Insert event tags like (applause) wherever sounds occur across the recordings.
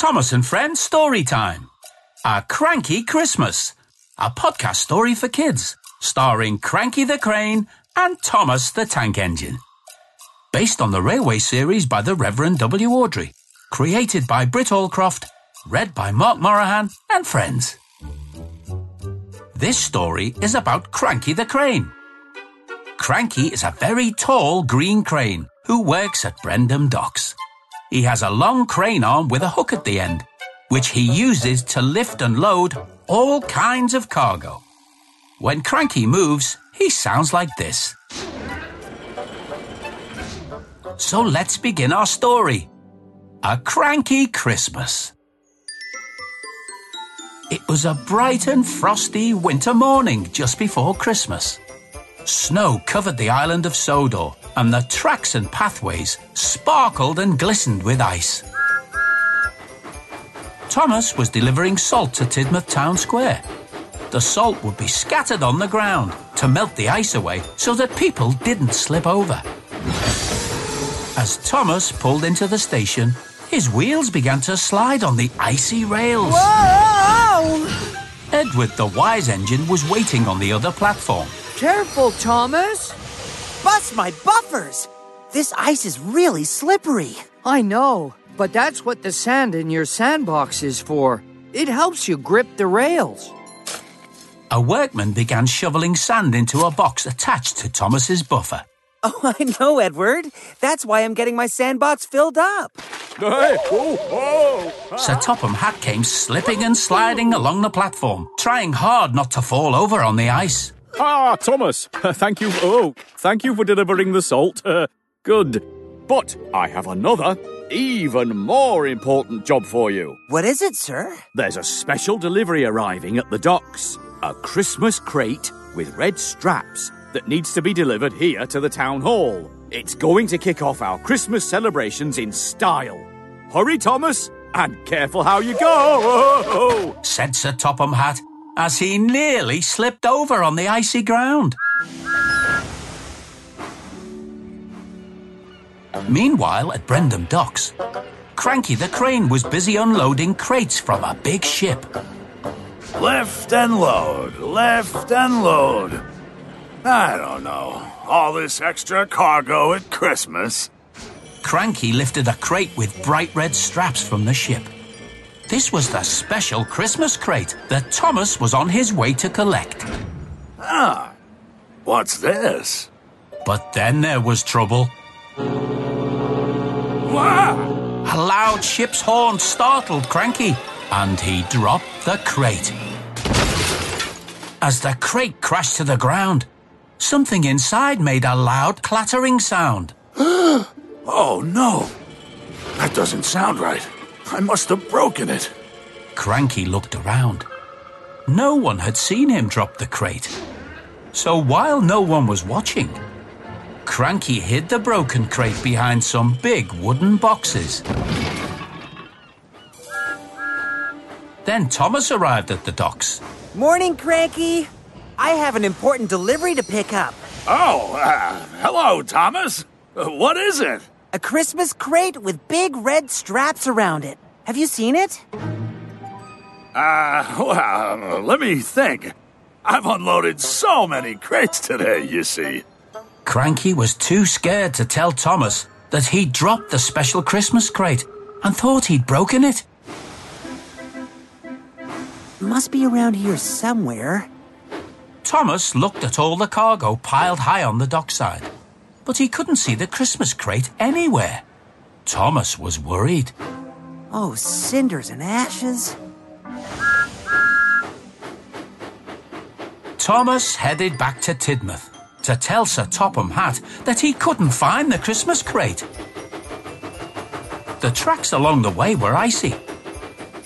Thomas and Friends Story Time. A Cranky Christmas. A podcast story for kids, starring Cranky the Crane and Thomas the Tank Engine. Based on the railway series by the Reverend W. Awdry, Created by Britt Allcroft. Read by Mark Moraghan and friends. This story is about Cranky the Crane. Cranky is a very tall green crane who works at Brendam Docks. He has a long crane arm with a hook at the end, which he uses to lift and load all kinds of cargo. When Cranky moves, he sounds like this. So let's begin our story. A Cranky Christmas. It was a bright and frosty winter morning just before Christmas. Snow covered the island of Sodor, and the tracks and pathways sparkled and glistened with ice. Thomas was delivering salt to Tidmouth Town Square. The salt would be scattered on the ground to melt the ice away so that people didn't slip over. As Thomas pulled into the station, his wheels began to slide on the icy rails. Whoa! Edward the Wise Engine was waiting on the other platform. Careful, Thomas. Bust my buffers! This ice is really slippery. I know, but that's what the sand in your sandbox is for. It helps you grip the rails. A workman began shoveling sand into a box attached to Thomas's buffer. (laughs) Oh, I know, Edward. That's why I'm getting my sandbox filled up. Hey, whoa, whoa. Sir Topham Hatt came slipping and sliding along the platform, trying hard not to fall over on the ice. Ah, Thomas, (laughs) thank you. Oh, thank you for delivering the salt. Uh, good. But I have another, even more important job for you. What is it, sir? There's a special delivery arriving at the docks. A Christmas crate with red straps that needs to be delivered here to the town hall. It's going to kick off our Christmas celebrations in style. Hurry, Thomas, and careful how you go. (laughs) said Sir Topham Hatt as he nearly slipped over on the icy ground. Meanwhile, at Brendam Docks, Cranky the Crane was busy unloading crates from a big ship. Lift and load, lift and load. I don't know. All this extra cargo at Christmas. Cranky lifted a crate with bright red straps from the ship. This was the special Christmas crate that Thomas was on his way to collect. Ah, what's this? But then there was trouble. Wow! A loud ship's horn startled Cranky, and he dropped the crate. As the crate crashed to the ground, something inside made a loud clattering sound. (gasps) oh no! That doesn't sound right. I must have broken it. Cranky looked around. No one had seen him drop the crate. So while no one was watching, Cranky hid the broken crate behind some big wooden boxes. Then Thomas arrived at the docks. Morning, Cranky. I have an important delivery to pick up. Oh, uh, hello, Thomas. Uh, what is it? A Christmas crate with big red straps around it. Have you seen it? Uh, well, let me think. I've unloaded so many crates today, you see. Cranky was too scared to tell Thomas that he'd dropped the special Christmas crate and thought he'd broken it. Must be around here somewhere. Thomas looked at all the cargo piled high on the dockside, but he couldn't see the Christmas crate anywhere. Thomas was worried. Oh, cinders and ashes. Thomas headed back to Tidmouth to tell Sir Topham Hatt that he couldn't find the Christmas crate. The tracks along the way were icy,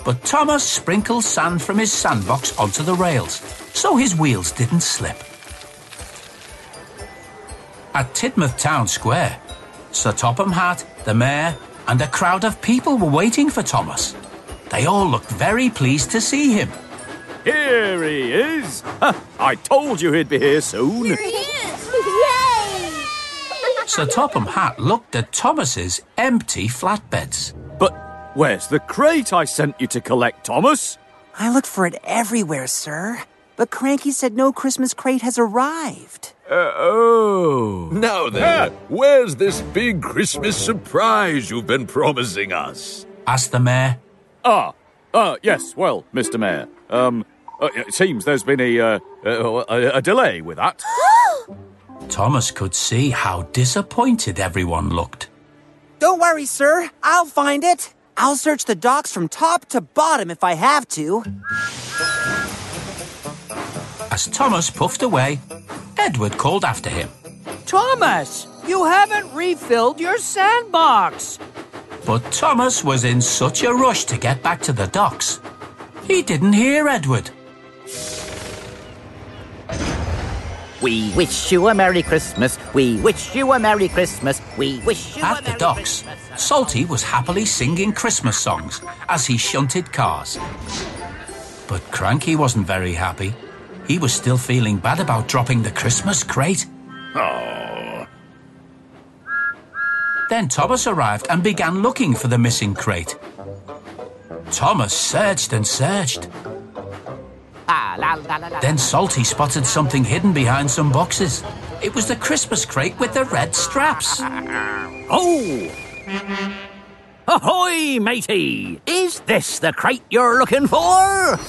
but Thomas sprinkled sand from his sandbox onto the rails so his wheels didn't slip. At Tidmouth Town Square, Sir Topham Hatt, the mayor, and a crowd of people were waiting for Thomas. They all looked very pleased to see him. Here he is. I told you he'd be here soon. Here he is! Yay! Sir Topham Hatt looked at Thomas's empty flatbeds. But Where's the crate I sent you to collect, Thomas? I looked for it everywhere, sir. But Cranky said no Christmas crate has arrived. Uh, oh. Now then, where's this big Christmas surprise you've been promising us? asked the mayor. Ah, uh, yes, well, Mr. Mayor. Um, uh, it seems there's been a, uh, a, a delay with that. (gasps) Thomas could see how disappointed everyone looked. Don't worry, sir. I'll find it. I'll search the docks from top to bottom if I have to. As Thomas puffed away, Edward called after him. Thomas, you haven't refilled your sandbox. But Thomas was in such a rush to get back to the docks. He didn't hear Edward. We wish you a Merry Christmas. We wish you a Merry Christmas. We wish you a At the docks, Christmas. Salty was happily singing Christmas songs as he shunted cars. But Cranky wasn't very happy. He was still feeling bad about dropping the Christmas crate. Oh. Then Thomas arrived and began looking for the missing crate. Thomas searched and searched. Ah, la, la, la, la. Then Salty spotted something hidden behind some boxes. It was the Christmas crate with the red straps. (laughs) Oh! Ahoy, matey! Is this the crate you're looking for?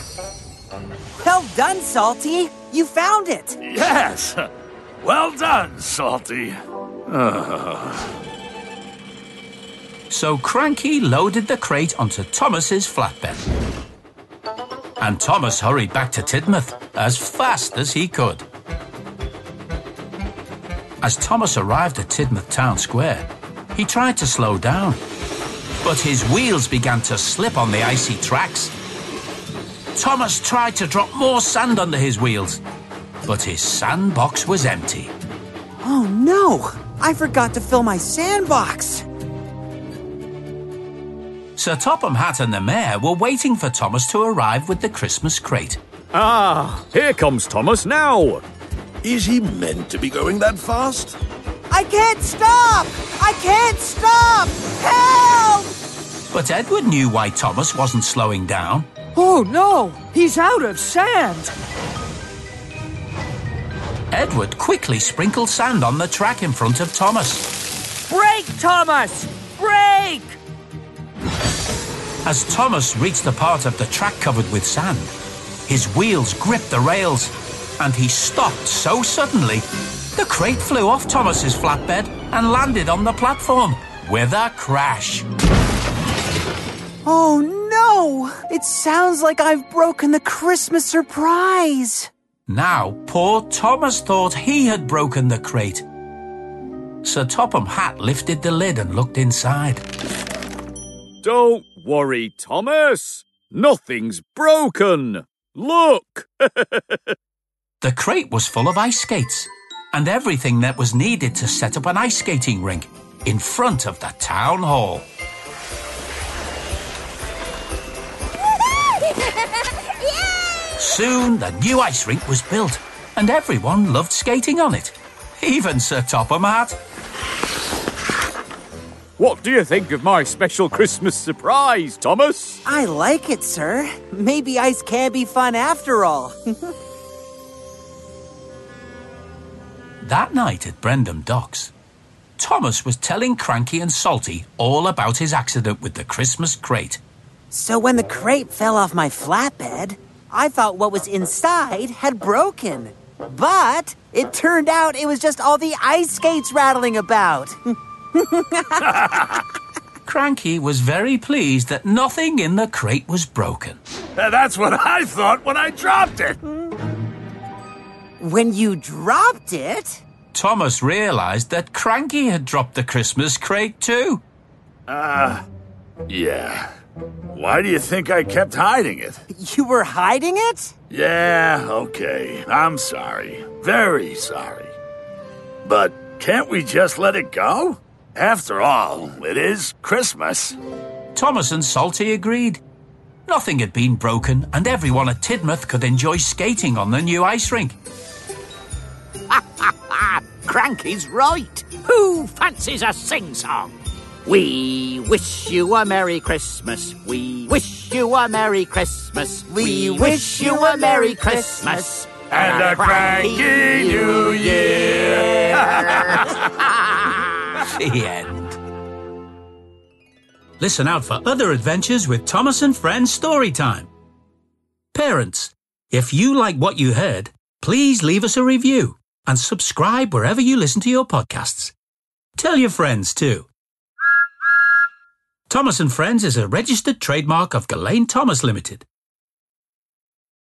Well done, Salty. You found it. Yes. Well done, Salty. So Cranky loaded the crate onto Thomas's flatbed. And Thomas hurried back to Tidmouth as fast as he could. As Thomas arrived at Tidmouth Town Square, he tried to slow down, but his wheels began to slip on the icy tracks. Thomas tried to drop more sand under his wheels, but his sandbox was empty. Oh no! I forgot to fill my sandbox. Sir Topham Hatt and the mayor were waiting for Thomas to arrive with the Christmas crate. Ah, here comes Thomas now. Is he meant to be going that fast? I can't stop! I can't stop! Help! But Edward knew why Thomas wasn't slowing down. Oh no, he's out of sand. Edward quickly sprinkled sand on the track in front of Thomas. Brake, Thomas! Brake! As Thomas reached the part of the track covered with sand, his wheels gripped the rails and he stopped so suddenly the crate flew off Thomas's flatbed and landed on the platform with a crash. Oh no! It sounds like I've broken the Christmas surprise. Now, poor Thomas thought he had broken the crate. Sir Topham Hatt lifted the lid and looked inside. Don't worry, Thomas. Nothing's broken. Look. (laughs) The crate was full of ice skates and everything that was needed to set up an ice skating rink in front of the town hall. Soon the new ice rink was built and everyone loved skating on it. Even Sir Topham Hatt. what do you think of my special Christmas surprise, Thomas? I like it, sir. Maybe ice can be fun after all. (laughs) That night at Brendam Docks, Thomas was telling Cranky and Salty all about his accident with the Christmas crate. so when the crate fell off my flatbed, I thought what was inside had broken. But it turned out it was just all the ice skates rattling about. (laughs) Cranky was very pleased that nothing in the crate was broken. Uh, That's what I thought when I dropped it. when you dropped it, Thomas realized that Cranky had dropped the Christmas crate too. Uh. Yeah. Why do you think I kept hiding it? you were hiding it? Yeah, okay. I'm sorry. Very sorry. But can't we just let it go? After all, it is Christmas. Thomas and Salty agreed. Nothing had been broken, and everyone at Tidmouth could enjoy skating on the new ice rink. Ah, Cranky's right. Who fancies a sing song? We wish you a Merry Christmas. We wish you a Merry Christmas. We wish you a Merry Christmas. And a cranky New Year. (laughs) (laughs) The end. Listen out for other adventures with Thomas and Friends Story Time. Parents, if you like what you heard, please leave us a review and subscribe wherever you listen to your podcasts. Tell your friends too. Thomas and Friends is a registered trademark of Gullane Thomas Limited,